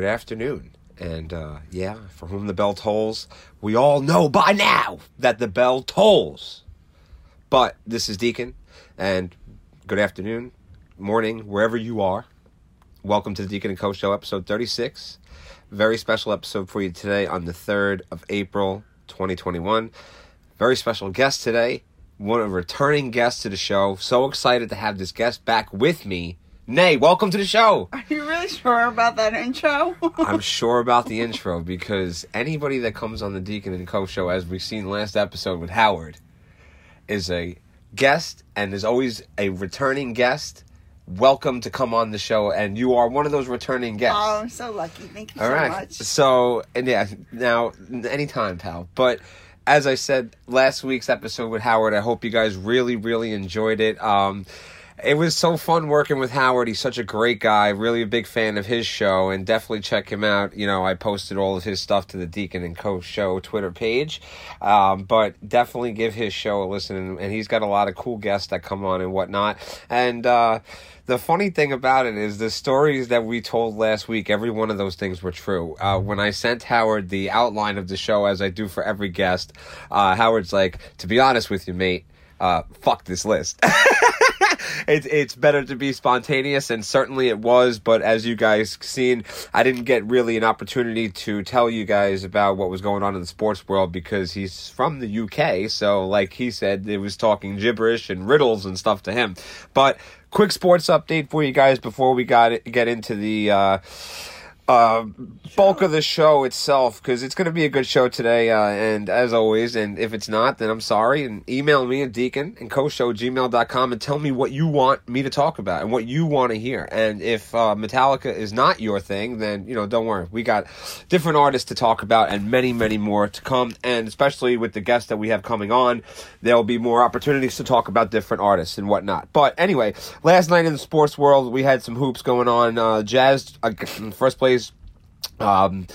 good afternoon. And uh, yeah, for whom the bell tolls, we all know by now that the bell tolls. But this is Deacon, and good afternoon, morning, wherever you are. Welcome to the Deacon and Co Show, episode 36. Very special episode for you today on the 3rd of April, 2021. Very special guest today, one of returning guests to the show. So excited to have this guest back with me. Nay, welcome to the show. Are you really sure about that intro? I'm sure about the intro because anybody that comes on the Deacon and Co show, as we've seen last episode with Howard, is a guest and is always a returning guest. Welcome to come on the show, and you are one of those returning guests. Oh, I'm so lucky. Thank you All so right. much. So, and yeah, now, anytime, pal. But as I said last week's episode with Howard, I hope you guys really, really enjoyed it. Um, it was so fun working with Howard. He's such a great guy. Really a big fan of his show, and definitely check him out. You know, I posted all of his stuff to the Deacon and Co. Show Twitter page, um, but definitely give his show a listen. And, he's got a lot of cool guests that come on and whatnot. And uh, the funny thing about it is the stories that we told last week. Every one of those things were true. Uh, when I sent Howard the outline of the show, as I do for every guest, uh, Howard's like, "To be honest with you, mate." Uh, fuck this list. it's it's better to be spontaneous, and certainly it was. But as you guys seen, I didn't get really an opportunity to tell you guys about what was going on in the sports world because he's from the UK. So, like he said, it was talking gibberish and riddles and stuff to him. But quick sports update for you guys before we got it, get into the. Uh, uh, bulk of the show itself because it's going to be a good show today. Uh, and as always, and if it's not, then I'm sorry. And email me at deacon and co-show gmail.com and tell me what you want me to talk about and what you want to hear. And if uh, Metallica is not your thing, then, you know, don't worry. We got different artists to talk about and many, many more to come. And especially with the guests that we have coming on, there'll be more opportunities to talk about different artists and whatnot. But anyway, last night in the sports world, we had some hoops going on. Uh, Jazz, uh, first place um,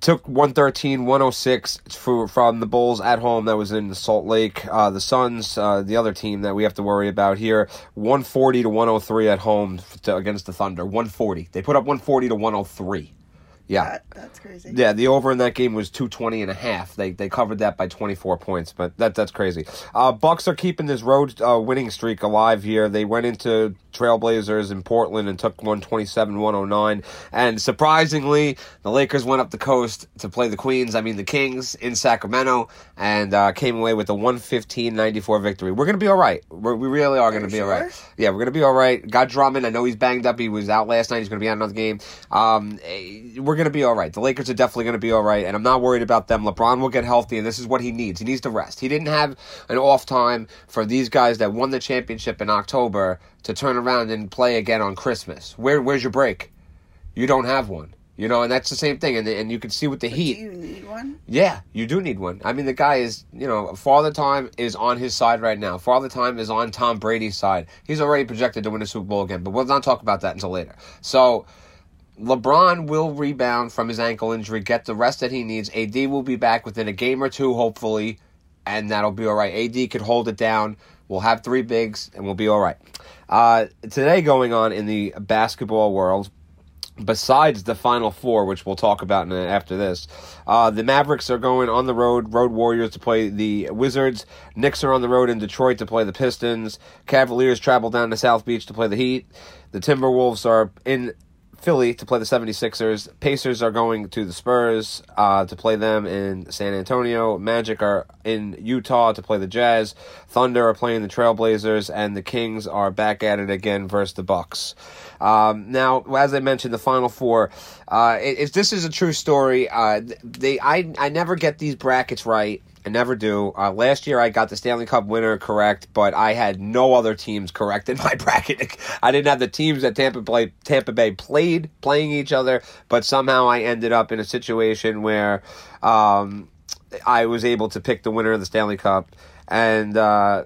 took 113 106 for, from the Bulls at home. That was in Salt Lake. Uh, the Suns, uh, the other team that we have to worry about here, 140 to 103 at home to, against the Thunder. 140. They put up 140 to 103. Yeah. That, that's crazy. Yeah, the over in that game was 220 and a half. They they covered that by 24 points, but that that's crazy. Uh, Bucks are keeping this road uh, winning streak alive here. They went into Trailblazers in Portland and took 127-109, and surprisingly, the Lakers went up the coast to play the Queens, I mean the Kings in Sacramento and uh, came away with a 115-94 victory. We're going to be all right. We're, we really are going to be all right. Yeah, we're going to be all right. Got Drummond. I know he's banged up. He was out last night. He's going to be out another game. Um, eh, we're going to be all right. The Lakers are definitely going to be all right, and I'm not worried about them. LeBron will get healthy, and this is what he needs. He needs to rest. He didn't have an off time for these guys that won the championship in October to turn around and play again on Christmas. Where, where's your break? You don't have one. You know, and that's the same thing. And, and you can see with the Do Heat. you need one? Yeah, you do need one. I mean, the guy is, you know, Father Time is on his side right now. Father Time is on Tom Brady's side. He's already projected to win the Super Bowl again, but we'll not talk about that until later. So, LeBron will rebound from his ankle injury, get the rest that he needs. AD will be back within a game or two, hopefully, and that'll be all right. AD could hold it down. We'll have three bigs, and we'll be all right. Uh, today, going on in the basketball world, besides the final four, which we'll talk about in, after this, uh, the Mavericks are going on the road, Road Warriors to play the Wizards. Knicks are on the road in Detroit to play the Pistons. Cavaliers travel down to South Beach to play the Heat. The Timberwolves are in Philly to play the 76ers. Pacers are going to the Spurs uh, to play them in San Antonio. Magic are in Utah to play the Jazz. Thunder are playing the Trailblazers, and the Kings are back at it again versus the Bucks. Um, now, as I mentioned, the Final Four. Uh, it's this is a true story. Uh, they I I never get these brackets right. I never do. Uh, last year I got the Stanley Cup winner correct, but I had no other teams correct in my bracket. I didn't have the teams that Tampa Bay, Tampa Bay played playing each other, but somehow I ended up in a situation where um, I was able to pick the winner of the Stanley Cup, and uh,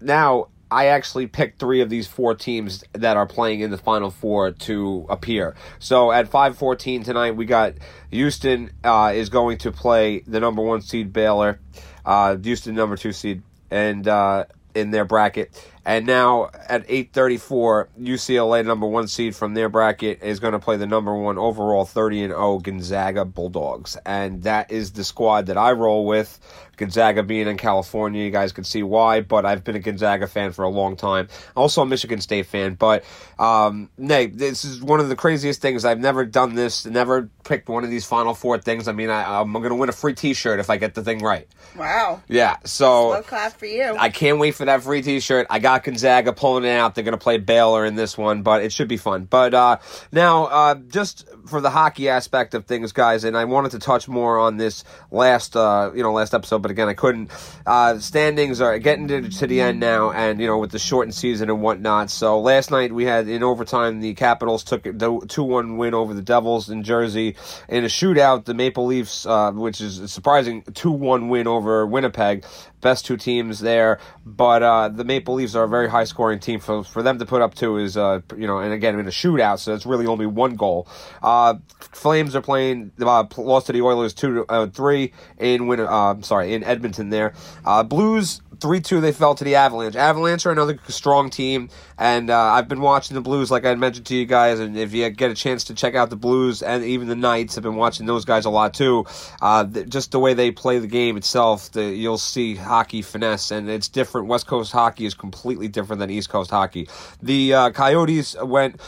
now I actually picked three of these four teams that are playing in the Final Four to appear. So at 5:14 tonight, we got Houston uh, is going to play the number one seed Baylor, uh, Houston number two seed, and uh, in their bracket, And now at 8:34, UCLA, number one seed from their bracket, is going to play the number one overall 30 and 0 Gonzaga Bulldogs, and that is the squad that I roll with. Gonzaga being in California, you guys can see why. But I've been a Gonzaga fan for a long time. Also a Michigan State fan. But um, Nate, this is one of the craziest things. I've never done this. Never picked one of these Final Four things. I mean, I, I'm going to win a free T-shirt if I get the thing right. Wow. Yeah. So Slow clap for you. I can't wait for that free T-shirt. I got Gonzaga pulling it out. They're going to play Baylor in this one, but it should be fun. But uh, now, uh, just for the hockey aspect of things, guys, and I wanted to touch more on this last, uh, you know, last episode, but again, I couldn't. Uh, standings are getting to, to the end now, and you know, with the shortened season and whatnot. So last night we had in overtime the Capitals took the two-one win over the Devils in Jersey in a shootout. The Maple Leafs, uh, which is a surprising two-one win over Winnipeg best two teams there. But uh, the Maple Leafs are a very high scoring team. For for them to put up two is uh, you know, and again in a shootout, so it's really only one goal. Uh, Flames are playing uh, lost to the Oilers two uh, three in win. Uh, sorry, in Edmonton there. Uh, Blues. 3 2, they fell to the Avalanche. Avalanche are another strong team, and uh, I've been watching the Blues, like I mentioned to you guys. And if you get a chance to check out the Blues and even the Knights, I've been watching those guys a lot too. Uh, th- just the way they play the game itself, the, you'll see hockey finesse, and it's different. West Coast hockey is completely different than East Coast hockey. The uh, Coyotes went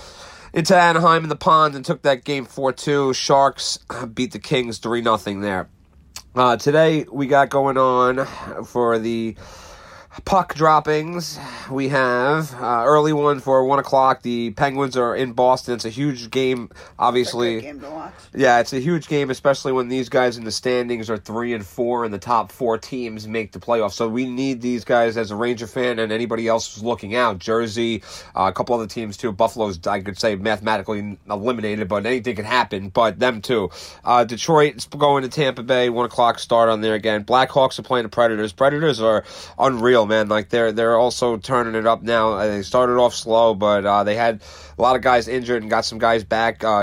into Anaheim in the pond and took that game 4 2. Sharks beat the Kings 3 0 there. Uh, today we got going on for the puck droppings. We have uh, early one for one o'clock. The Penguins are in Boston. It's a huge game, obviously. Great game to watch. Yeah, it's a huge game, especially when these guys in the standings are three and four, and the top four teams make the playoffs. So we need these guys as a Ranger fan and anybody else who's looking out. Jersey, uh, a couple other teams too. Buffalo's, I could say, mathematically eliminated, but anything can happen. But them too. Uh, Detroit's going to Tampa Bay. One o'clock start on there again. Blackhawks are playing the Predators. Predators are unreal, man. Like they're they're also turning it up now. Uh, They started off slow, but uh, they had a lot of guys injured and got some guys back. Uh,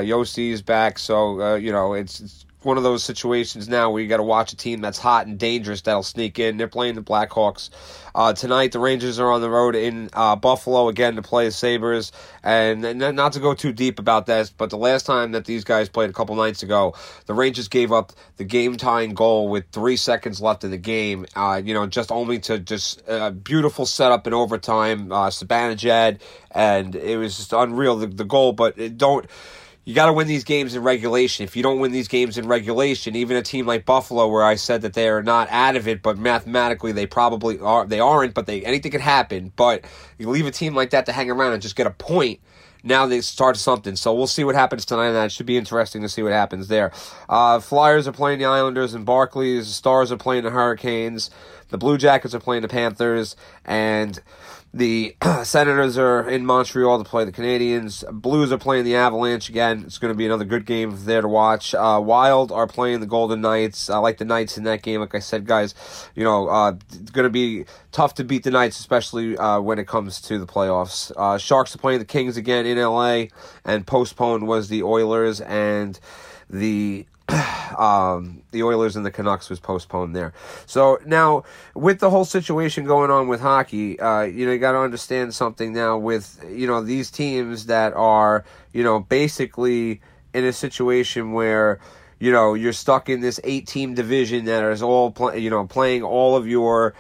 back, so uh, you know it's, it's one of those situations now where you got to watch a team that's hot and dangerous that'll sneak in. They're playing the Blackhawks uh, tonight. The Rangers are on the road in uh, Buffalo again to play the Sabres, and, and not to go too deep about this, but the last time that these guys played a couple nights ago, the Rangers gave up the game tying goal with three seconds left in the game. Uh, you know, just only to just a uh, beautiful setup in overtime. Uh, and it was just unreal the, the goal, but it don't you got to win these games in regulation. If you don't win these games in regulation, even a team like Buffalo, where I said that they are not out of it, but mathematically they probably are, they aren't. But they anything could happen. But you leave a team like that to hang around and just get a point. Now they start something, so we'll see what happens tonight. That should be interesting to see what happens there. Uh, Flyers are playing the Islanders and Barclays. Stars are playing the Hurricanes. The Blue Jackets are playing the Panthers, and the Senators are in Montreal to play the Canadiens. Blues are playing the Avalanche again. It's going to be another good game there to watch. Uh, Wild are playing the Golden Knights. I like the Knights in that game. Like I said, guys, you know, uh, it's going to be tough to beat the Knights, especially uh, when it comes to the playoffs. Uh, Sharks are playing the Kings again in LA, and postponed was the Oilers and the um, the Oilers and the Canucks was postponed there. So now, with the whole situation going on with hockey, uh, you know, you got to understand something now with you know these teams that are you know basically in a situation where you know you're stuck in this eight team division that is all you know playing all of your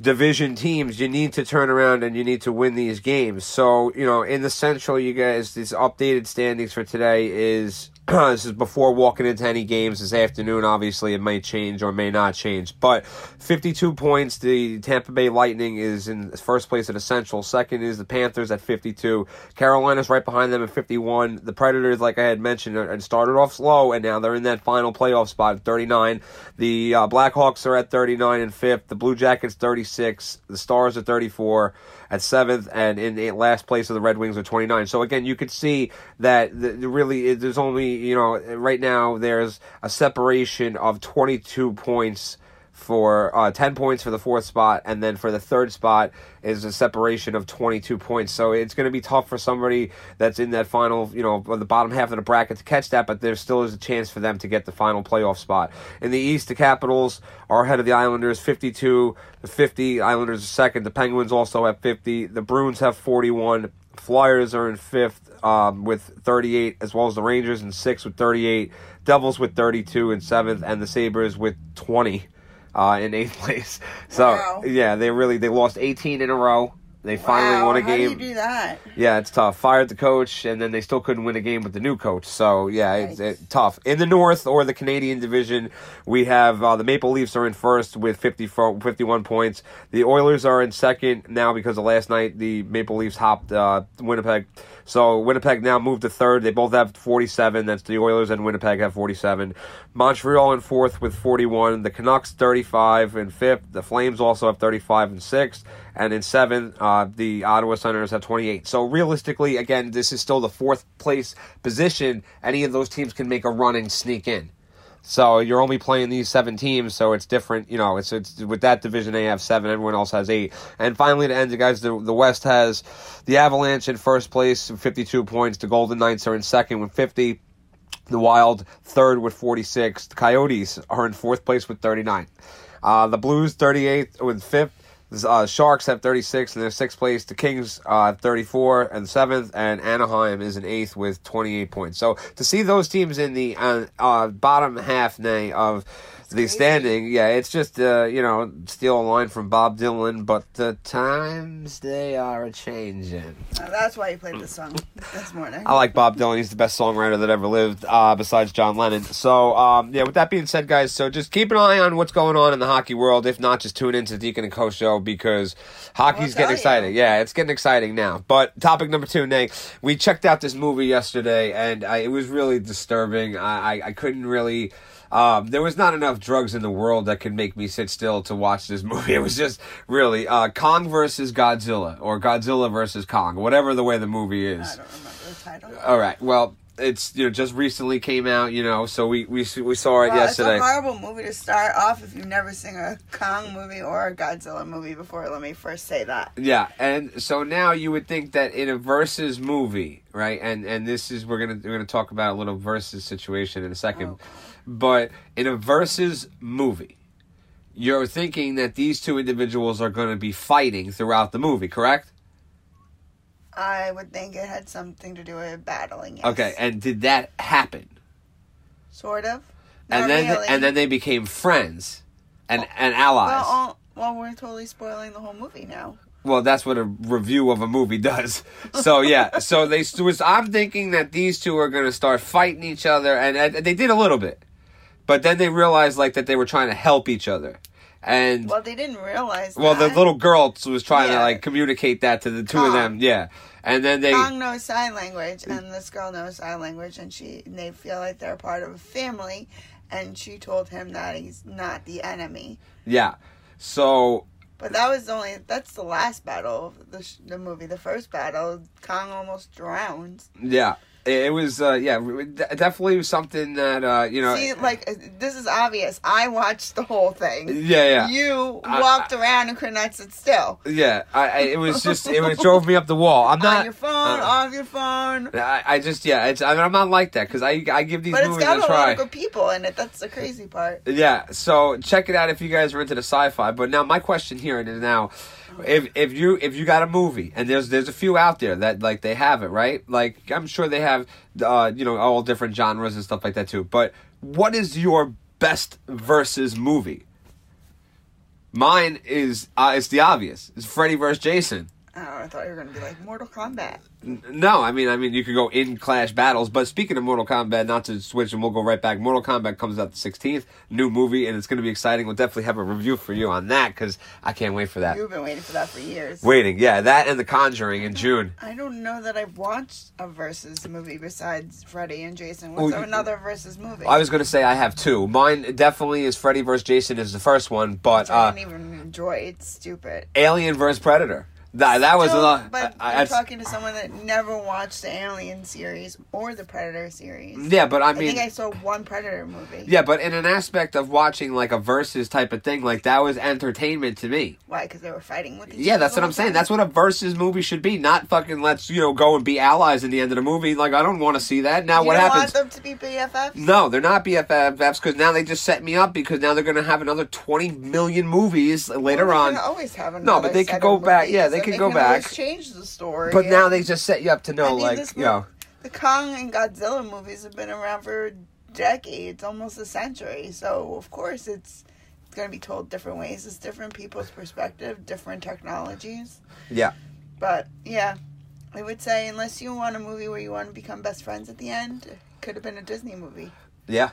division teams, you need to turn around and you need to win these games. So, you know, in the Central, you guys, these updated standings for today is this is before walking into any games this afternoon. Obviously, it may change or may not change. But 52 points. The Tampa Bay Lightning is in first place at Essential. Second is the Panthers at 52. Carolina's right behind them at 51. The Predators, like I had mentioned, and started off slow, and now they're in that final playoff spot at 39. The uh, Blackhawks are at 39 and fifth. The Blue Jackets 36. The Stars are 34 at seventh, and in the last place of the Red Wings are 29. So again, you could see that the, really there's only you know right now there's a separation of 22 points for uh, 10 points for the fourth spot, and then for the third spot is a separation of 22 points. So it's going to be tough for somebody that's in that final, you know, the bottom half of the bracket to catch that, but there still is a chance for them to get the final playoff spot. In the East, the Capitals are ahead of the Islanders 52 to 50. Islanders are second. The Penguins also have 50. The Bruins have 41. Flyers are in fifth um, with 38, as well as the Rangers in sixth with 38. Devils with 32 in seventh, and the Sabres with 20 uh, in eighth place. So Wow. yeah, they really they lost 18 in a row. They finally wow, won a how game. do you do that? Yeah, it's tough. Fired the coach, and then they still couldn't win a game with the new coach. So yeah, it's tough. In the North or the Canadian division, we have uh, the Maple Leafs are in first with 50, 51 points. The Oilers are in second now because of last night. The Maple Leafs hopped uh, Winnipeg, so Winnipeg now moved to third. They both have forty seven. That's the Oilers and Winnipeg have forty seven. Montreal in fourth with forty one. The Canucks thirty five in fifth. The Flames also have thirty five and sixth. And in seventh, uh, the Ottawa Senators have 28. So realistically, again, this is still the fourth place position. Any of those teams can make a run and sneak in. So you're only playing these seven teams, so it's different. You know, it's it's with that division they have seven, everyone else has eight. And finally, to end it, guys, the the West has the Avalanche in first place, with 52 points. The Golden Knights are in second with 50. The Wild third with 46. The Coyotes are in fourth place with 39. Uh, the Blues 38 with fifth. Uh, Sharks have 36 in their sixth place. The Kings uh, 34 and seventh, and Anaheim is in eighth with 28 points. So to see those teams in the uh, uh, bottom half, nay, of the standing, yeah, it's just uh, you know steal a line from Bob Dylan, but the times they are a changing. Uh, that's why you played this song this morning. I like Bob Dylan. He's the best songwriter that ever lived, uh, besides John Lennon. So, um, yeah, with that being said, guys, so just keep an eye on what's going on in the hockey world. If not, just tune into Deacon and Co show because hockey's getting tell you. exciting. Yeah, it's getting exciting now. But topic number two, Nate, we checked out this movie yesterday, and I, it was really disturbing. I, I, I couldn't really. Um, there was not enough drugs in the world that could make me sit still to watch this movie. It was just really uh, Kong versus Godzilla or Godzilla versus Kong, whatever the way the movie is. I don't remember the title. All right. Well, it's you know just recently came out. You know, so we we we saw it Well, yesterday. It's a horrible movie to start off if you've never seen a Kong movie or a Godzilla movie before. Let me first say that. Yeah, and so now you would think that in a versus movie, right? And and this is we're gonna we're gonna talk about a little versus situation in a second, Oh. But in a versus movie, you're thinking that these two individuals are going to be fighting throughout the movie, correct? I would think it had something to do with battling. Yes. Okay, and did that happen? sort of. and then really. and then they became friends and and allies. Well, all, well, we're totally spoiling the whole movie now. Well, that's what a review of a movie does. So yeah, so they was I'm thinking that these two are going to start fighting each other, and, and they did a little bit, but then they realized like that they were trying to help each other, and well, they didn't realize. Well, that. The little girl was trying to like communicate that to the two of them, yeah, and then they Kong knows sign language, and this girl knows sign language, and she and they feel like they're part of a family. And she told him that he's not the enemy. yeah, so But that was only that's the last battle of the sh- the movie. The first battle, Kong almost drowns. yeah. It was, uh, yeah, de- definitely something that, uh, you know, See, like uh, this is obvious. I watched the whole thing. yeah, yeah. You I- walked around and could not sit still. Yeah, I, I, it was just it was, drove me up the wall. I'm not On your phone, uh, off your phone. I, I just yeah, it's I mean, I'm not like that because I I give these But it's got a a lot of good people in it. That's the crazy part. Yeah, so check it out if you guys are into the sci-fi. But now my question here is now, if if you if you got a movie and there's there's a few out there that like they have it right, like I'm sure they have uh you know all different genres and stuff like that too. But what is your best versus movie? Mine is uh, it's the obvious. It's Freddy versus Jason. I. I thought you were gonna be like Mortal Kombat. No, I mean, I mean, you could go in clash battles. But speaking of Mortal Kombat, not to switch, and we'll go right back. Mortal Kombat comes out the sixteenth, new movie, and it's going to be exciting. We'll definitely have a review for you on that because I can't wait for that. You've been waiting for that for years. Waiting, yeah, that and The Conjuring in June. I don't know that I've watched a versus movie besides Freddy and Jason. Oh, What's you- another versus movie? I was going to say I have two. Mine definitely is Freddy versus Jason is the first one, but I uh, didn't even enjoy. It's stupid. Alien versus Predator. That that was a lot. But I- I- talking to someone that never watched the Alien series or the Predator series. yeah, but I mean, I, think I saw one Predator movie. yeah, but in an aspect of watching like a versus type of thing, like that was entertainment to me. Why? Because they were fighting with each other. Yeah, that's what I'm saying. time? That's what a versus movie should be. Not fucking let's you know go and be allies in the end of the movie. Like I don't want to see that. Now you what happens? want them to be BFFs? No, they're not BFFs because now they just set me up because now they're gonna have another 20 million movies later Well, on. always have No, but another they could go back- yeah, they go can always back. Change the story. But now they just set you up to know, I mean, like, this you know, the Kong and Godzilla movies have been around for decades, almost a century. So of course it's it's gonna be told different ways. It's different people's perspective, different technologies. yeah, But yeah, I would say unless you want a movie where you want to become best friends at the end, it could have been a Disney movie. yeah,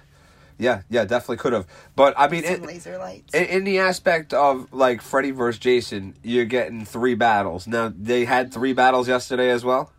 yeah, yeah, definitely could have. But I mean, it, laser lights. in, in the aspect of like Freddy versus Jason, you're getting three battles. Now they had three battles yesterday as well.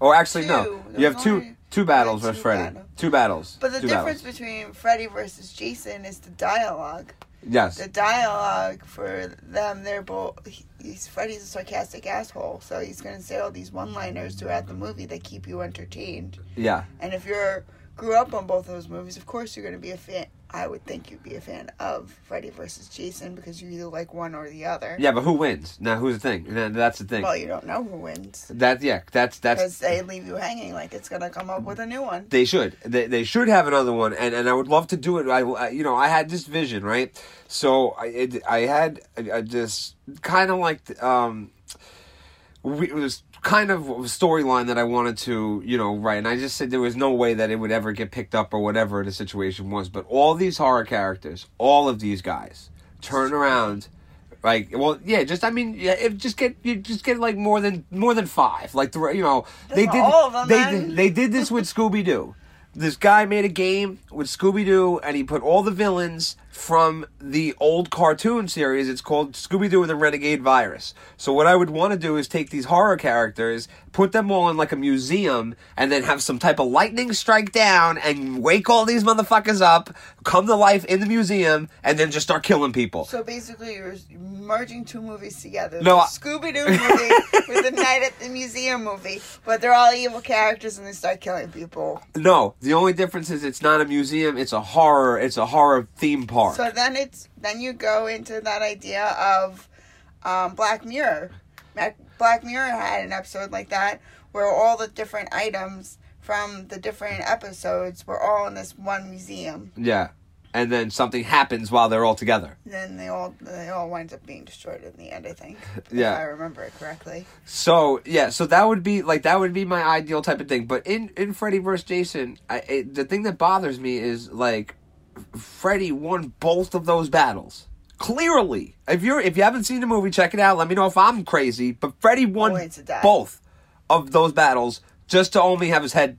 Or actually, no, Two. you have two only- two battles two Freddy. battles. Two battles. but the two difference battles. between Freddy versus Jason is the dialogue. yes, the dialogue for them they're both he's freddy's a sarcastic asshole so he's going to say all these one liners throughout the movie that keep you entertained yeah, and if you're grew up on both of those movies of course you're going to be a fan i would think you'd be a fan of freddy versus jason because you either like one or the other yeah. But who wins? Now who's the thing? Now, that's the thing. well you don't know who wins That yeah, that's that's because they leave you hanging like it's going to come up with a new one They should. They, they should have another one, and, and I would love to do it. I, I- you know I had this vision right, so I it, I had uh, this kind of like um, we, it was kind of storyline that I wanted to you know write, and I just said there was no way that it would ever get picked up or whatever the situation was. But all these horror characters, all of these guys, turn around. Like well, yeah, just I mean, yeah, if just get you just get like more than more than five, like the you know they did all of them, they man. did, they did this with Scooby Doo. This guy made a game with Scooby Doo, and he put all the villains from the old cartoon series. It's called Scooby Doo and the Renegade Virus. So what I would want to do is take these horror characters, put them all in like a museum, and then have some type of lightning strike down and wake all these motherfuckers up, come to life in the museum, and then just start killing people. so basically, you're merging two movies together. No, Scooby Doo movie with the Night at the Museum movie, but they're all evil characters and they start killing people. No, the only difference is it's not a museum; it's a horror. It's a horror theme park. So then it's then you go into that idea of um, Black Mirror. Black Mirror had an episode like that where all the different items from the different episodes were all in this one museum. yeah, and then something happens while they're all together. Then they all they all wind up being destroyed in the end. I think. Yeah. If I remember it correctly. So yeah, so that would be like that would be my ideal type of thing. But in in Freddy vs Jason, I, it, the thing that bothers me is like Freddy won both of those battles clearly. If you're if you haven't seen the movie, check it out. Let me know if I'm crazy. But Freddy won Only to die. both of those battles just to only have his head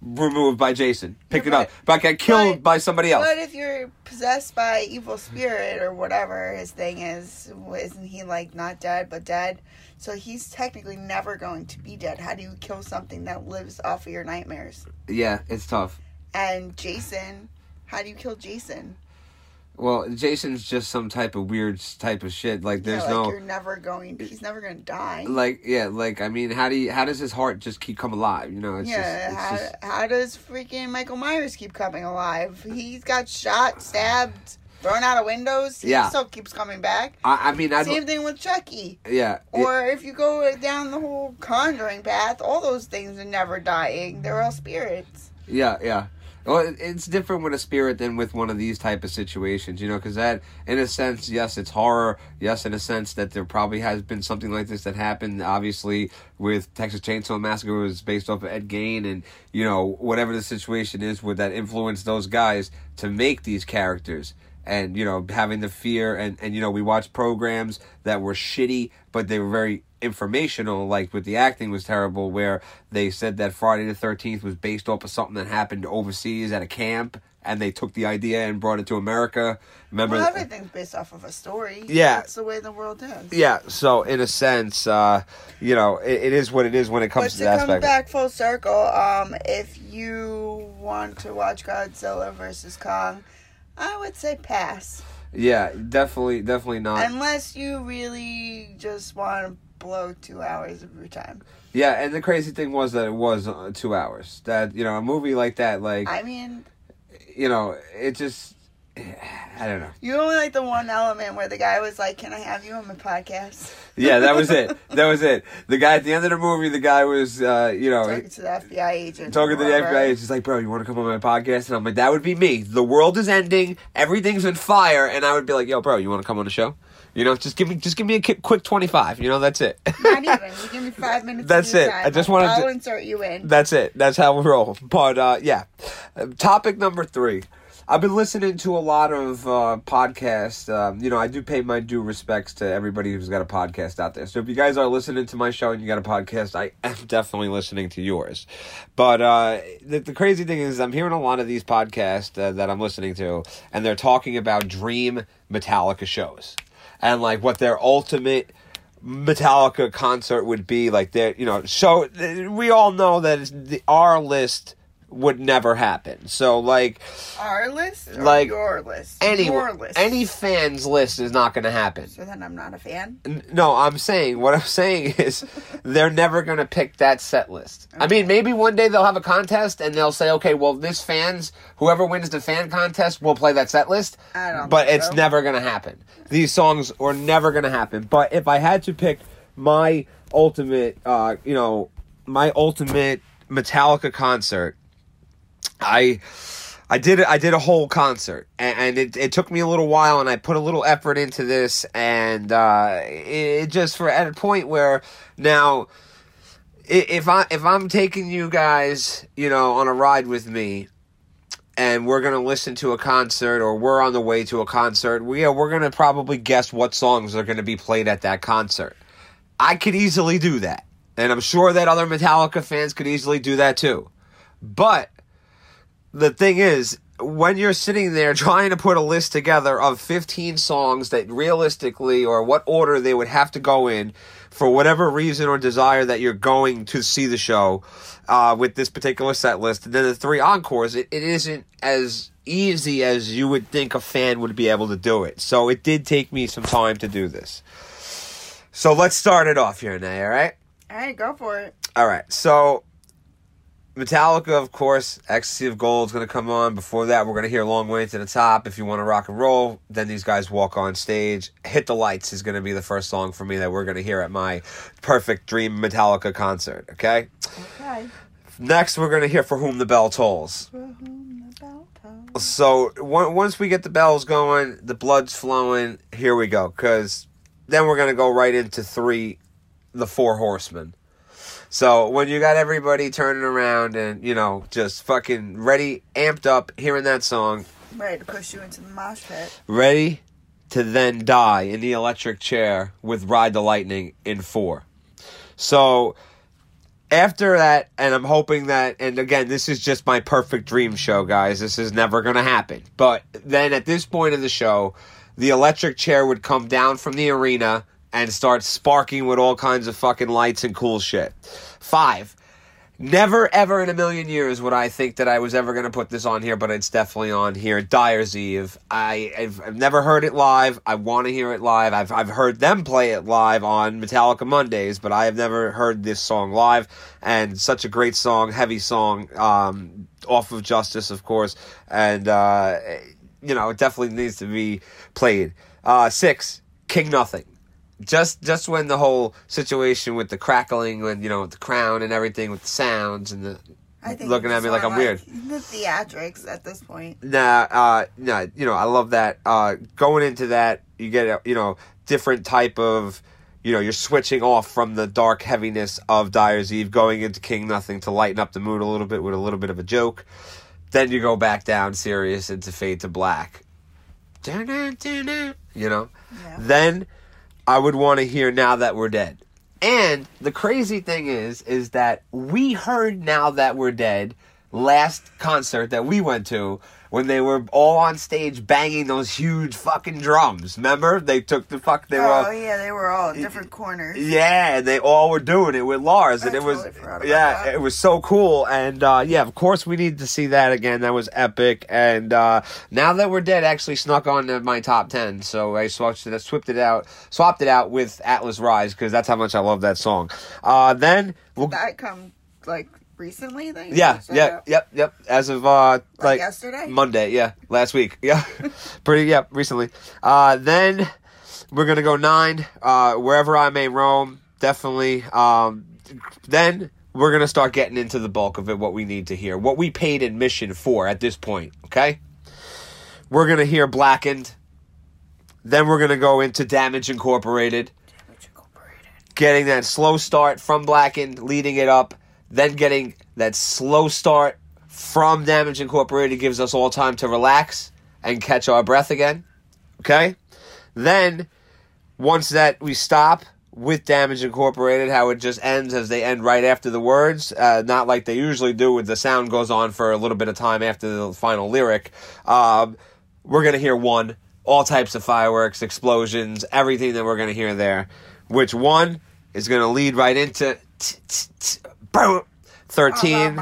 removed by Jason, pick Yeah, it up, but get killed but- by somebody else. But if you're possessed by evil spirit or whatever his thing is, isn't he like not dead but dead? So he's technically never going to be dead. How do you kill something that lives off of your nightmares? yeah, it's tough. And Jason, how do you kill Jason? Well, Jason's just some type of weird type of shit. Like there's yeah, like no you're never going. He's never going to die. like yeah like i mean how do you how does his heart just keep coming alive you know it's yeah, just, how, it's just how does freaking Michael Myers keep coming alive? He's got shot, stabbed, thrown out of windows. He Yeah. still keeps coming back. i, I mean i Same thing with Chucky. yeah it- Or if you go down the whole conjuring path, all those things are never dying. They're all spirits. yeah yeah well it's different with a spirit than with one of these type of situations you know because that in a sense yes it's horror. Yes in a sense that there probably has been something like this that happened. Obviously with texas chainsaw massacre was based off of ed gain and you know whatever the situation is with that influenced those guys to make these characters. And you know having the fear and and you know we watched programs that were shitty but they were very informational like with the acting was terrible where they said that friday the 13th was based off of something that happened overseas at a camp and they took the idea and brought it to america remember Well, everything's based off of a story. Yeah. That's the way the world is. yeah so in a sense uh you know it, it is what it is when it But comes to to that come aspect back full circle, um, if you want to watch Godzilla versus Kong, I would say pass. yeah definitely definitely not Unless you really just want to blow two hours of your time. Yeah, and the crazy thing was that it was uh, two hours. That you know, a movie like that, like I mean, you know, it just, I don't know. you only like the one element where the guy was like, "Can I have you on my podcast?" Yeah, that was it. That was it. The guy at the end of the movie, the guy was, uh, you know, Talking to the FBI agent. talking to the. FBI. He's like, "Bro, you want to come on my podcast?" And I'm like, "That would be me. The world is ending. Everything's in fire." And I would be like, "Yo, bro, you want to come on the show?" You know, just give me, just give me a quick twenty five. You know, that's it. Not even. You give me five minutes. That's it. Time. I just I'll to- insert you in. That's it. That's how we roll. But uh, yeah, topic number three. I've been listening to a lot of uh, podcasts. Um, you know, I do pay my due respects to everybody who's got a podcast out there. So if you guys are listening to my show and you got a podcast, I am definitely listening to yours. But uh, the, the crazy thing is, I'm hearing a lot of these podcasts uh, that I'm listening to, and they're talking about dream Metallica shows and like what their ultimate Metallica concert would be like there you know so we all know that the, our list would never happen. So like Our list, or Like, your list, any your list. any fan's list is not going to happen. So then I'm not a fan. N- no i'm saying what i'm saying is they're never going to pick that set list. I mean maybe one day they'll have a contest and they'll say okay well this fans whoever wins the fan contest will play that set list I don't but it's so. never going to happen. These songs are never going to happen. But if i had to pick my ultimate uh you know my ultimate metallica concert i I did I did a whole concert, and, it, it took me a little while, and I put a little effort into this, and uh, it, it just for at a point where now, if I if I'm taking you guys, you know, on a ride with me, and we're gonna listen to a concert, or we're on the way to a concert, we are we're gonna probably guess what songs are gonna be played at that concert. I could easily do that, and I'm sure that other Metallica fans could easily do that too, but the thing is, when you're sitting there trying to put a list together of 15 songs that realistically or what order they would have to go in for whatever reason or desire that you're going to see the show uh, with this particular set list, and then the three encores, it, it isn't as easy as you would think a fan would be able to do it. So it did take me some time to do this. So let's start it off here, Nay, all right? All right, go for it. All right, so Metallica, of course, Ecstasy of Gold is going to come on. Before that, we're going to hear Long Way to the Top. If you want to rock and roll, then these guys walk on stage. Hit the Lights is going to be the first song for me that we're going to hear at my perfect dream Metallica concert, okay? Okay. Next, we're going to hear For Whom the Bell Tolls. So on- once we get the bells going, the blood's flowing. Here we go, because then we're gonna go right into three, the four horsemen. So when you got everybody turning around and you know just fucking ready, amped up, hearing that song, Ready to push you into the mosh pit. ready to then die in the electric chair with Ride the Lightning in four. So after that, and I'm hoping that, and again, this is just my perfect dream show, guys. This is never going to happen. But then at this point in the show, the electric chair would come down from the arena and start sparking with all kinds of fucking lights and cool shit. Five. Never ever in a million years would I think that I was ever going to put this on here, but it's definitely on here. Dyer's Eve. I, I've, I've never heard it live. I want to hear it live. I've, I've heard them play it live on Metallica Mondays, but I have never heard this song live. And such a great song, heavy song, um, off of Justice, of course. And, uh, you know, it definitely needs to be played. Uh, six, King Nothing just just when the whole situation with the crackling and you know the crown and everything with the sounds and the looking at me like I'm weird. The theatrics at this point. Nah, uh, nah, you know I love that. Uh, going into that, you get a you know different type of you know you're switching off from the dark heaviness of Dyer's Eve, going into King Nothing to lighten up the mood a little bit with a little bit of a joke. Then you go back down serious into Fade to Black. You know. Yeah. then I would want to hear now that we're dead. And the crazy thing is, is that we heard now that we're dead last concert that we went to when they were all on stage banging those huge fucking drums. Remember? They took the fuck. They were. Oh yeah, they were all in different corners. yeah, and they all were doing it with Lars, and I it was totally about yeah, that. it was so cool. And uh, yeah, of course we need to see that again. That was epic. And uh, now that we're dead, actually snuck onto my top ten, so I switched it, swapped it out, swapped it out with Atlas Rise because that's how much I love that song. Uh, then we'll That come like recently. Then yeah, yeah, yep, yep. As of uh, like, yesterday? Monday, yeah, last week, yeah, pretty, yeah, recently. Uh, then we're gonna go nine. Uh, wherever I may roam, definitely. Um, then we're gonna start getting into the bulk of it. What we need to hear, what we paid admission for at this point. Okay, we're gonna hear blackened. Then we're gonna go into Damage Incorporated Damage Incorporated. getting that slow start from Blackened, leading it up, then getting that slow start from Damage Incorporated gives us all time to relax and catch our breath again. Okay? Then, once that we stop with Damage Incorporated, how it just ends as they end right after the words, uh, not like they usually do, with the sound goes on for a little bit of time after the final lyric. Um, we're going to hear one, all types of fireworks, explosions, everything that we're going to hear there. Which one is going to lead right into 13.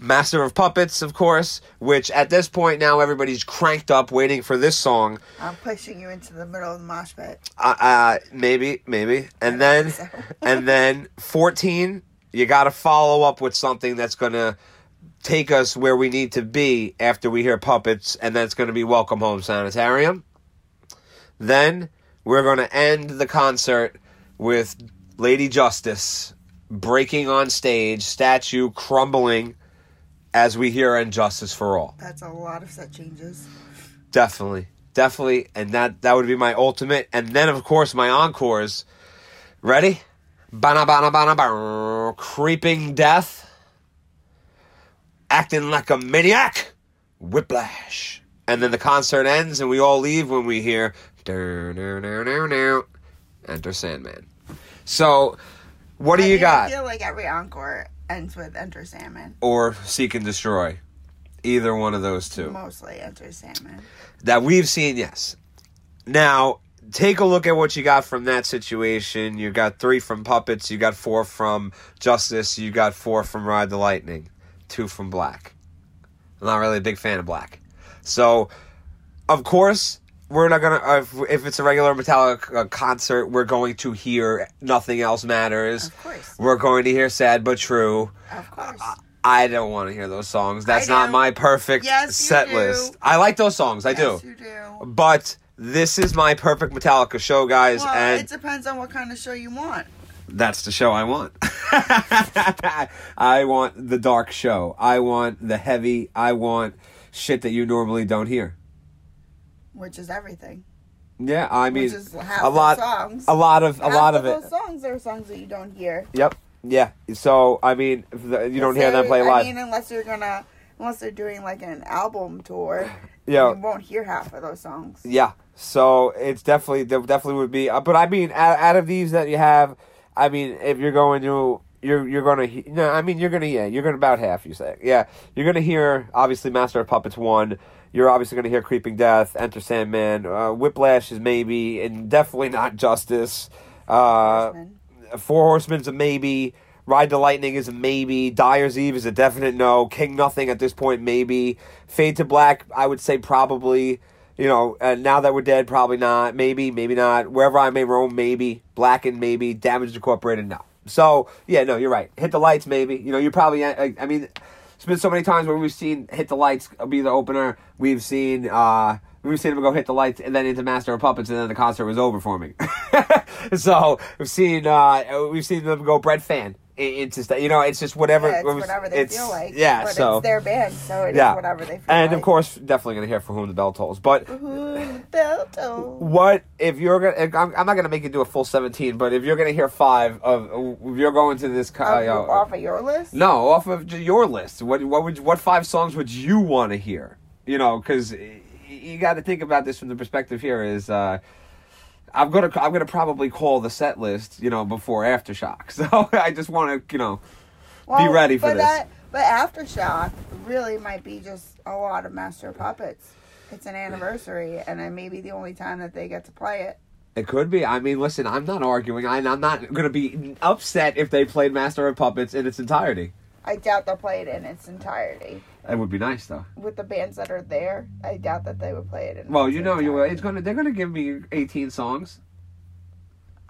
Master of Puppets, of course, which at this point now everybody's cranked up waiting for this song. I'm pushing you into the middle of the mosh pit. Uh, uh maybe, maybe. And then so. and then 14, you got to follow up with something that's going to take us where we need to be after we hear Puppets and that's going to be Welcome Home Sanitarium. Then we're going to end the concert with Lady Justice breaking on stage, statue crumbling as we hear And Justice for All. That's a lot of set changes. Definitely, definitely, and that that would be my ultimate. And then, of course, my encores. Ready? Bana bana bana bana. Creeping death. Acting like a maniac. Whiplash. And then the concert ends, and we all leave when we hear. Enter Sandman. So, what do I you mean, got? I feel like every encore ends with Enter Sandman. Or Seek and Destroy. Either one of those two. Mostly Enter Sandman. that we've seen, yes. Now, take a look at what you got from that situation. You got three from Puppets, you got four from Justice, you got four from Ride the Lightning, two from Black. I'm not really a big fan of Black. So, of course, we're not gonna. Uh, if, if it's a regular Metallica uh, concert, we're going to hear "Nothing Else Matters." Of course. We're going to hear "Sad but True." Of course. I don't want to hear those songs. That's not my perfect Yes, set do. list. I like those songs. I yes, do. you do. But this is my perfect Metallica show, guys, Well, and it depends on what kind of show you want. that's the show I want. I want the dark show. I want the heavy. I want shit that you normally don't hear. Which is everything. Yeah, I mean, which is half a lot, songs. a lot of, a Half lot of those it. songs are songs that you don't hear. Yep. Yeah. So I mean, if the, you don't hear them play live. I mean, unless you're gonna, unless they're doing like an album tour, Yeah. you won't hear half of those songs. Yeah. So it's definitely definitely would be, uh, but I mean, out, out of these that you have, I mean, if you're going to. You're you're gonna he- no I mean you're gonna yeah you're gonna about half you say yeah you're gonna hear obviously Master of Puppets one you're obviously gonna hear Creeping Death Enter Sandman uh, Whiplash is maybe and definitely not Justice uh. Four Horsemen's a maybe. Ride the Lightning is a maybe. Dyer's Eve is a definite no. King Nothing at this point maybe. Fade to Black I would say probably. You know, uh, now that we're dead, probably not. Maybe, maybe not. Wherever I may roam, maybe. Blackened, maybe. Damage Incorporated, no. So yeah, no, you're right. Hit the lights, maybe. You know, you probably. I, I mean, it's been so many times where we've seen hit the lights be the opener. We've seen. uh We've seen him go hit the lights and then into Master of Puppets, and then the concert was over for me. so we've seen uh we've seen them go Brett fan i- just st- you know it's just whatever Yeah, it's it was- whatever they it's- feel like. yeah but so it's their band, so it's yeah whatever they feel and like. of course definitely gonna hear for whom the bell tolls but bell toll. what if you're gonna I'm, I'm not gonna make you do a full 17 but if you're gonna hear five of if you're going to this Off, you know, off of your list? no, off of your list. What what would what five songs would you want to hear? You know, because you got to think about this from the perspective here. Is uh, I'm gonna I'm gonna probably call the set list. You know, before aftershock. So I just want to you know Well, ready for but this. That, But Aftershock really might be just a lot of Master Puppets. It's an anniversary, and it may be the only time that they get to play it. It could be. I mean, listen, I'm not arguing. I, I'm not going to be upset if they played Master of Puppets in its entirety. I doubt they'll play it in its entirety. It would be nice, though. With the bands that are there, I doubt that they would play it in. Well, its you know, you it's gonna they're gonna give me 18 songs.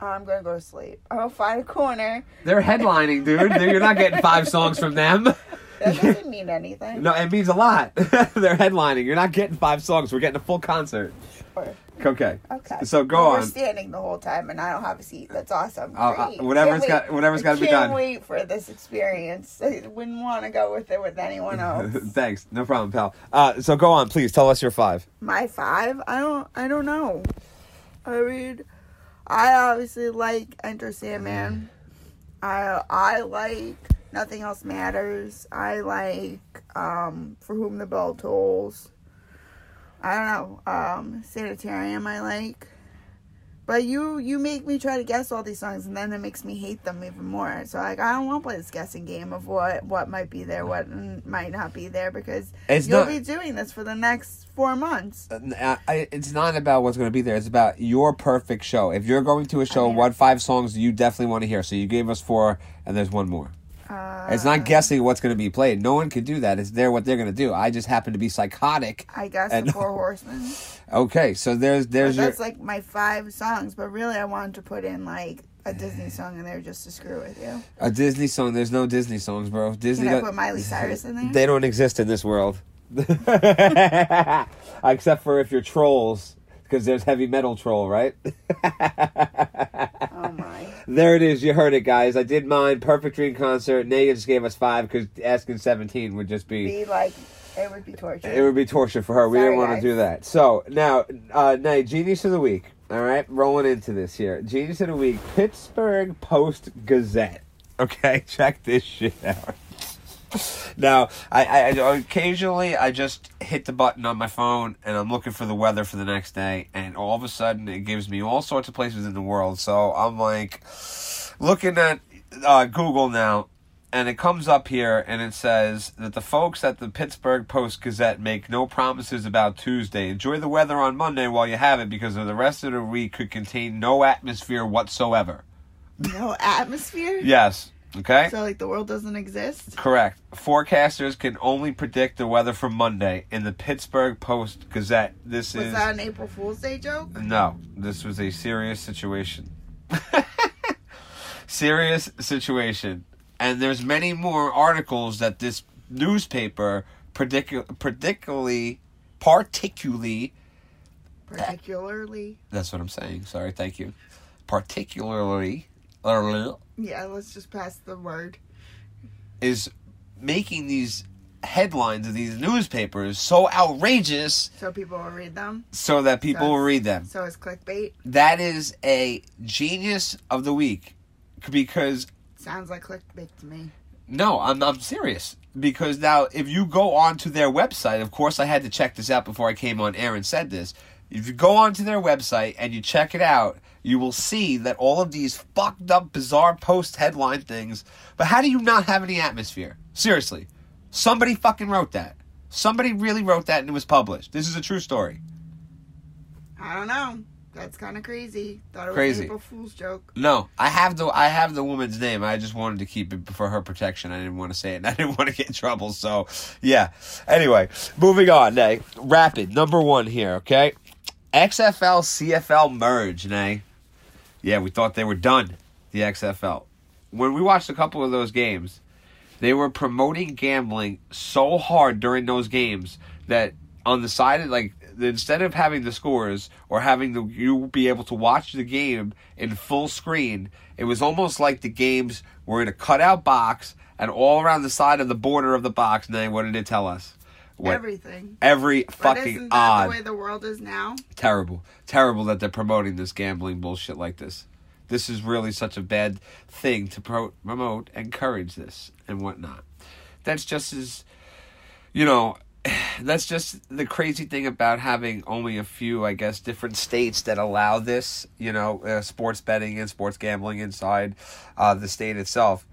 I'm gonna go to sleep. Gonna find a corner. They're headlining, dude. You're not getting five songs from them. That doesn't mean anything. No, it means a lot. They're headlining. You're not getting five songs. We're getting a full concert. Sure. Okay. Okay. So go We're on. standing the whole time, and I don't have a seat. That's awesome. Uh, uh, Great. whatever's got- whatever's gotta be done. can't wait for this experience. I wouldn't want to go with it with anyone else. Thanks. No problem, pal. Uh, so go on, please. Tell us your five. My five? I don't. I don't know. I mean, I obviously like Enter Sandman. I I like Nothing Else Matters. I like um, For Whom the Bell Tolls. I don't know. Um, Sanitarium. I like. But you you make me try to guess all these songs, and then it makes me hate them even more. So like I don't want to play this guessing game of what what might be there, what n- might not be there, because It's you'll not- be doing this for the next four months. Uh, I, it's not about what's going to be there. It's about your perfect show. If you're going to a show, I mean- what five songs do you definitely want to hear? So you gave us four, and there's one more. Uh, It's not guessing what's going to be played. No one can do that. It's there what they're going to do. I just happen to be psychotic. I guess and- the Four Horsemen. Okay, so there's But there's your that's like my five songs, but really I wanted to put in like a Disney song in there just to screw with you. a Disney song. There's no Disney songs, bro. Disney. Can I put Miley Cyrus in there? They don't exist in this world, except for if you're trolls, because there's heavy metal troll, right? There it is. You heard it, guys. I did mine. Perfect Dream concert. Naya just gave us five because asking seventeen would just be Be like, it would be torture. it would be torture for her. we Sorry, didn't want guys. to do that. So now, uh, Naya, genius of the week. All right, rolling into this here. Genius of the week. Pittsburgh Post Gazette. Okay, check this shit out. Now, I, I, occasionally I just hit the button on my phone and I'm looking for the weather for the next day, and all of a sudden it gives me all sorts of places in the world. So I'm like looking at uh, Google now, and it comes up here and it says that the folks at the Pittsburgh Post Gazette make no promises about Tuesday. Enjoy the weather on Monday while you have it, because the rest of the week could contain no atmosphere whatsoever. no atmosphere? Yes. Okay. So like the world doesn't exist? Correct. Forecasters can only predict the weather for Monday in the Pittsburgh Post Gazette. This is Was is that an April Fool's Day joke? no. This was a serious situation. serious situation, and there's many more articles that this newspaper particu- particularly particularly Particularly. that's what I'm saying. Sorry, thank you. Particularly Yeah, let's just pass the word. is making these headlines of these newspapers so outrageous So people will read them. so that people will read them. So it's clickbait. That is a genius of the week because Sounds like clickbait to me. no, I'm I'm serious. Because now if you go onto their website, of course I had to check this out before I came on air and said this. If you go onto their website and you check it out, you will see that all of these fucked up bizarre post headline things. But how do you not have any atmosphere? Seriously. Somebody fucking wrote that. Somebody really wrote that and it was published. This is a true story. I don't know. That's kind of crazy. Thought it was Crazy. an April Fool's joke. No, I have the I have the woman's name. I just wanted to keep it for her protection. I didn't want to say it, and I didn't want to get in trouble. So, yeah. Anyway, moving on. Nay, rapid number one here. Okay, XFL CFL merge. Nay, yeah, we thought they were done. The XFL. When we watched a couple of those games, they were promoting gambling so hard during those games that on the side of like instead of having the scores or having the you be able to watch the game in full screen it was almost like the games were in a cutout box and all around the side of the border of the box and then what did it tell us what Everything. every But fucking that odd. the way the world is now? terrible. Terrible that they're promoting this gambling bullshit like this. This is really such a bad thing to pro- promote encourage this and whatnot. That's just as you know that's just the crazy thing about having only a few i guess different states that allow this you know uh, sports betting and sports gambling inside uh, the state itself.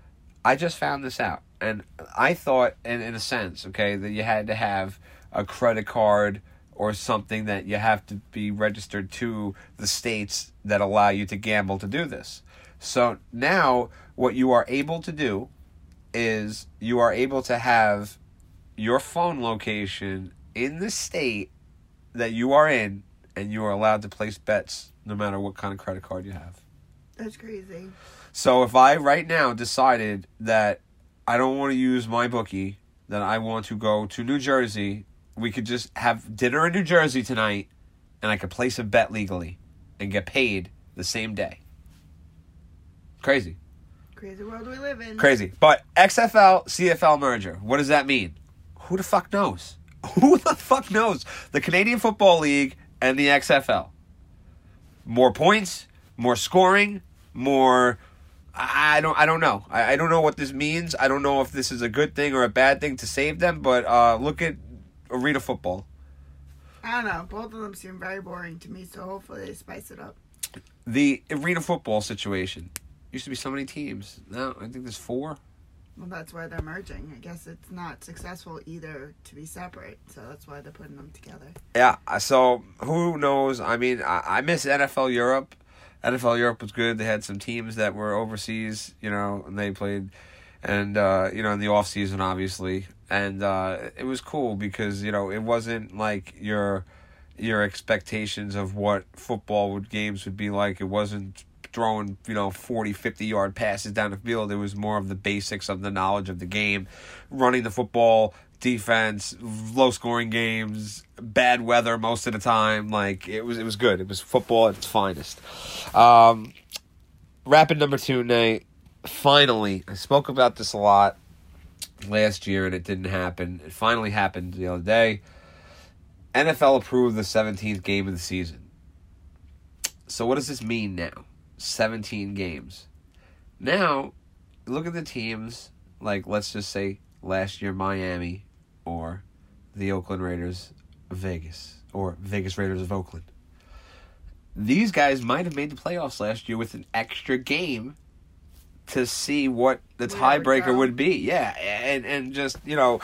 I just found this out and I thought, in in a sense, okay, that you had to have a credit card or something that you have to be registered to the states that allow you to gamble to do this. So now, what you are able to do is you are able to have your phone location in the state that you are in, and you are allowed to place bets no matter what kind of credit card you have. That's crazy. So if I right now decided that I don't want to use my bookie, then I want to go to New Jersey, we could just have dinner in New Jersey tonight, and I could place a bet legally and get paid the same day. Crazy. Crazy world we live in. Crazy. But XFL CFL merger, what does that mean? Who the fuck knows? Who the fuck knows? The Canadian Football League and the XFL. More points, more scoring, more I don't I don't know. I, I don't know what this means. I don't know if this is a good thing or a bad thing to save them, but uh, look at arena football. I don't know. Both of them seem very boring to me, so hopefully they spice it up. The arena football situation. Used to be so many teams. Now I think there's four. Well, that's why they're merging. I guess it's not successful either to be separate, so that's why they're putting them together. Yeah, so who knows? I mean, I, I miss NFL Europe. NFL Europe was good. They had some teams that were overseas, you know, and they played, and uh, you know, in the off season, obviously, and uh, it was cool because you know it wasn't like your your expectations of what football would games would be like. It wasn't throwing, you know, 40, 50 yard passes down the field. It was more of the basics of the knowledge of the game, running the football, defense, low scoring games, bad weather most of the time. Like it was it was good. It was football at its finest. Um rapid number two, Nate. Finally, I spoke about this a lot last year and it didn't happen. It finally happened the other day. NFL approved the 17th game of the season. So what does this mean now? 17 games. Now, look at the teams like let's just say last year Miami or the Oakland Raiders of Vegas or Vegas Raiders of Oakland. These guys might have made the playoffs last year with an extra game to see what the tiebreaker would be. Yeah, and and just, you know,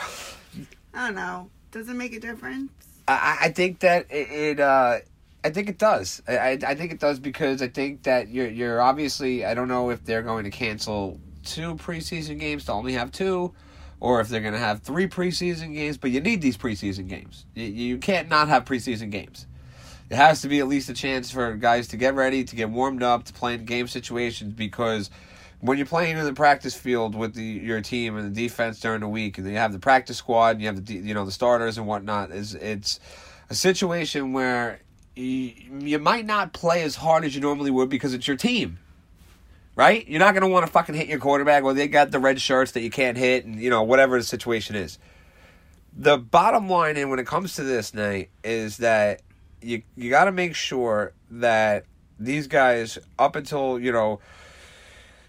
I don't know. Does it make a difference? I, I think that it, it uh, I think it does. I, I I think it does because I think that you're you're obviously I don't know if they're going to cancel two preseason games to only have two, or if they're going to have three preseason games. But you need these preseason games. You, you can't not have preseason games. There has to be at least a chance for guys to get ready, to get warmed up, to play in game situations because when you're playing in the practice field with the your team and the defense during the week, and you have the practice squad, and you have the you know the starters and whatnot, is it's a situation where you, you might not play as hard as you normally would because it's your team, right? You're not gonna want to fucking hit your quarterback, or they got the red shirts that you can't hit, and you know whatever the situation is. The bottom line, and when it comes to this, night, is that you you got to make sure that these guys up until you know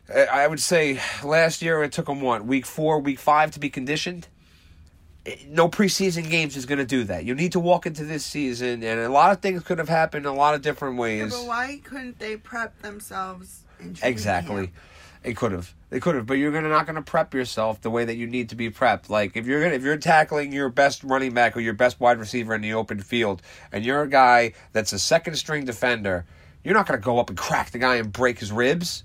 I would say last year it took them what week four, week five to be conditioned. Eh, No preseason games is going to do that. You need to walk into this season, and a lot of things could have happened in a lot of different Yeah, ways. but why couldn't they prep themselves Exactly. camp? It could have. It could have, but you're gonna not gonna prep yourself the way that you need to be prepped. Like if you're gonna if you're tackling your best running back or your best wide receiver in the open field, and you're a guy that's a second string defender, you're not gonna go up and crack the guy and break his ribs.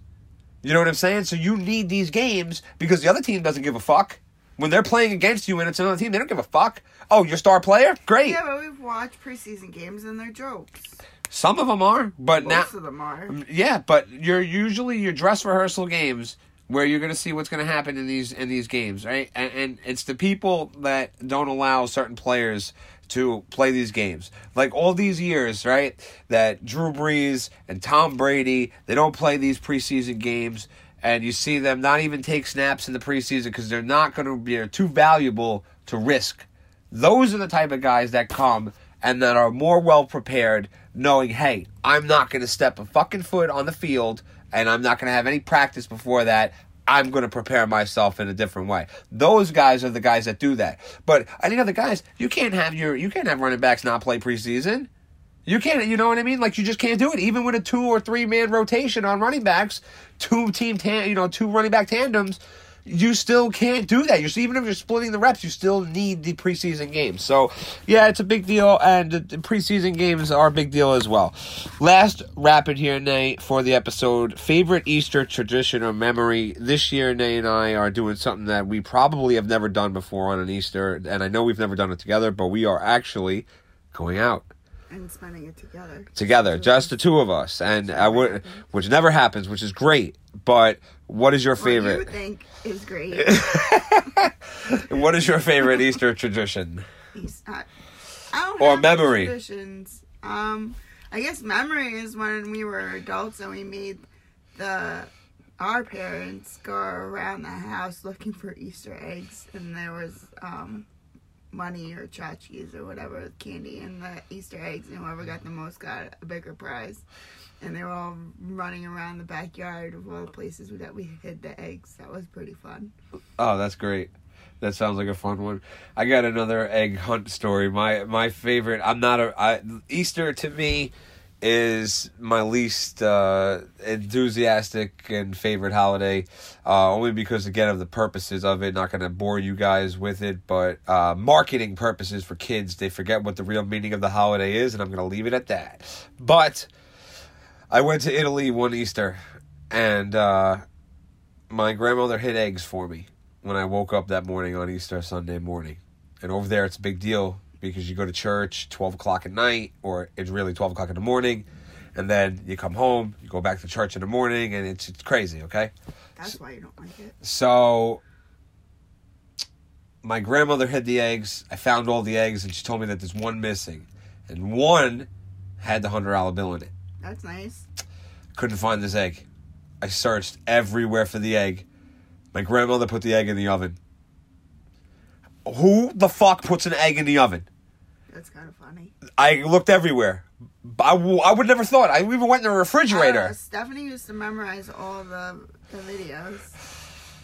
You know what I'm saying? So you need these games because the other team doesn't give a fuck. When they're playing against you and it's another team, they don't give a fuck. Oh, your star player? Great. Yeah, but we've watched preseason games and they're jokes. Some of them are, but now Most of them are. Yeah, but you're usually your dress rehearsal games where you're going to see what's going to happen in these in these games, right? And, and it's the people that don't allow certain players to play these games. Like all these years, right? That Drew Brees and Tom Brady, they don't play these preseason games and you see them not even take snaps in the preseason because they're not going to be too valuable to risk. Those are the type of guys that come and that are more well prepared, knowing, hey, I'm not going to step a fucking foot on the field and I'm not going to have any practice before that. I'm going to prepare myself in a different way. Those guys are the guys that do that. But any other guys, you can't have your you can't have running backs not play preseason. You can't, you know what I mean? Like you just can't do it. Even with a two or three man rotation on running backs, two team tan, you know, two running back tandems, you still can't do that. You see, even if you're splitting the reps, you still need the preseason games. So, yeah, it's a big deal, and the, preseason games are a big deal as well. Last rapid here, Nay, for the episode. Favorite Easter tradition or memory? This year, Nay and I are doing something that we probably have never done before on an Easter, and I know we've never done it together, but we are actually going out And spending it together. together, just the two of us, and I would, which never happens, which is great. But what is your favorite? What you think is great. what is your favorite Easter tradition? I don't Or memory. Traditions. Um, I guess memory is when we were adults and we made the our parents go around the house looking for Easter eggs, and there was um, money or tchotchkes or whatever candy and the Easter eggs, and whoever got the most got a bigger prize. And they were all running around the backyard of all the places that we hid the eggs. That was pretty fun. Oh, that's great. That sounds like a fun one. I got another egg hunt story. My my favorite. I'm not a I, Easter to me is my least uh, enthusiastic and favorite holiday. Uh, only because again of the purposes of it. Not going to bore you guys with it, but uh, marketing purposes for kids, they forget what the real meaning of the holiday is, and I'm going to leave it at that. But I went to Italy one Easter, and uh, my grandmother hid eggs for me when I woke up that morning on Easter Sunday morning. And over there, it's a big deal because you go to church 12 o'clock at night, or it's really 12 o'clock in the morning, and then you come home, you go back to church in the morning, and it's, it's crazy, okay? That's why you don't like it. So, my grandmother hid the eggs. I found all the eggs, and she told me that there's one missing. And one had the $100 bill in it. That's nice. Couldn't find this egg. I searched everywhere for the egg. My grandmother put the egg in the oven. Who the fuck puts an egg in the oven? That's kind of funny. I looked everywhere. I, w- I would never thought. I even went in the refrigerator. Uh, Stephanie used to memorize all the, the videos,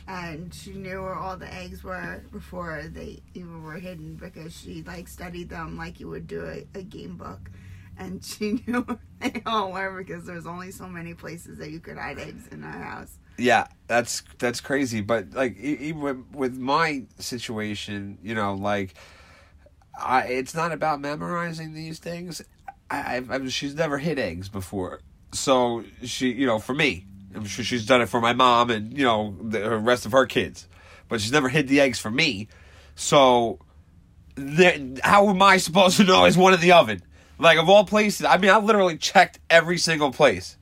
and she knew where all the eggs were before they even were hidden because she like studied them like you would do a, a game book, and she knew where they all were because there's only so many places that you could hide eggs in our house. Yeah, that's that's crazy. But like even with my situation, you know, like I, it's not about memorizing these things. I, I've, I've she's never hid eggs before, so she, you know, for me, I'm sure she's done it for my mom and you know the rest of her kids, but she's never hid the eggs for me. So, how am I supposed to know it's one in the oven? Like of all places, I mean, I literally checked every single place.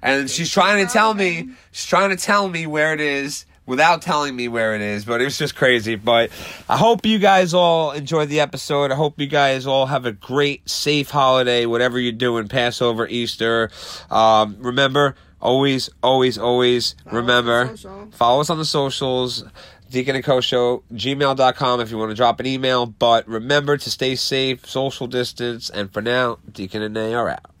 And she's trying to tell me, she's trying to tell me where it is without telling me where it is, but it was just crazy. But I hope you guys all enjoyed the episode. I hope you guys all have a great, safe holiday, whatever you're doing, Passover, Easter. Um, remember, always, always, always Follow remember, follow us on the socials. Deacon and Co Show, gmail.com if you want to drop an email. But remember to stay safe, social distance, and for now, Deacon and Nay are out.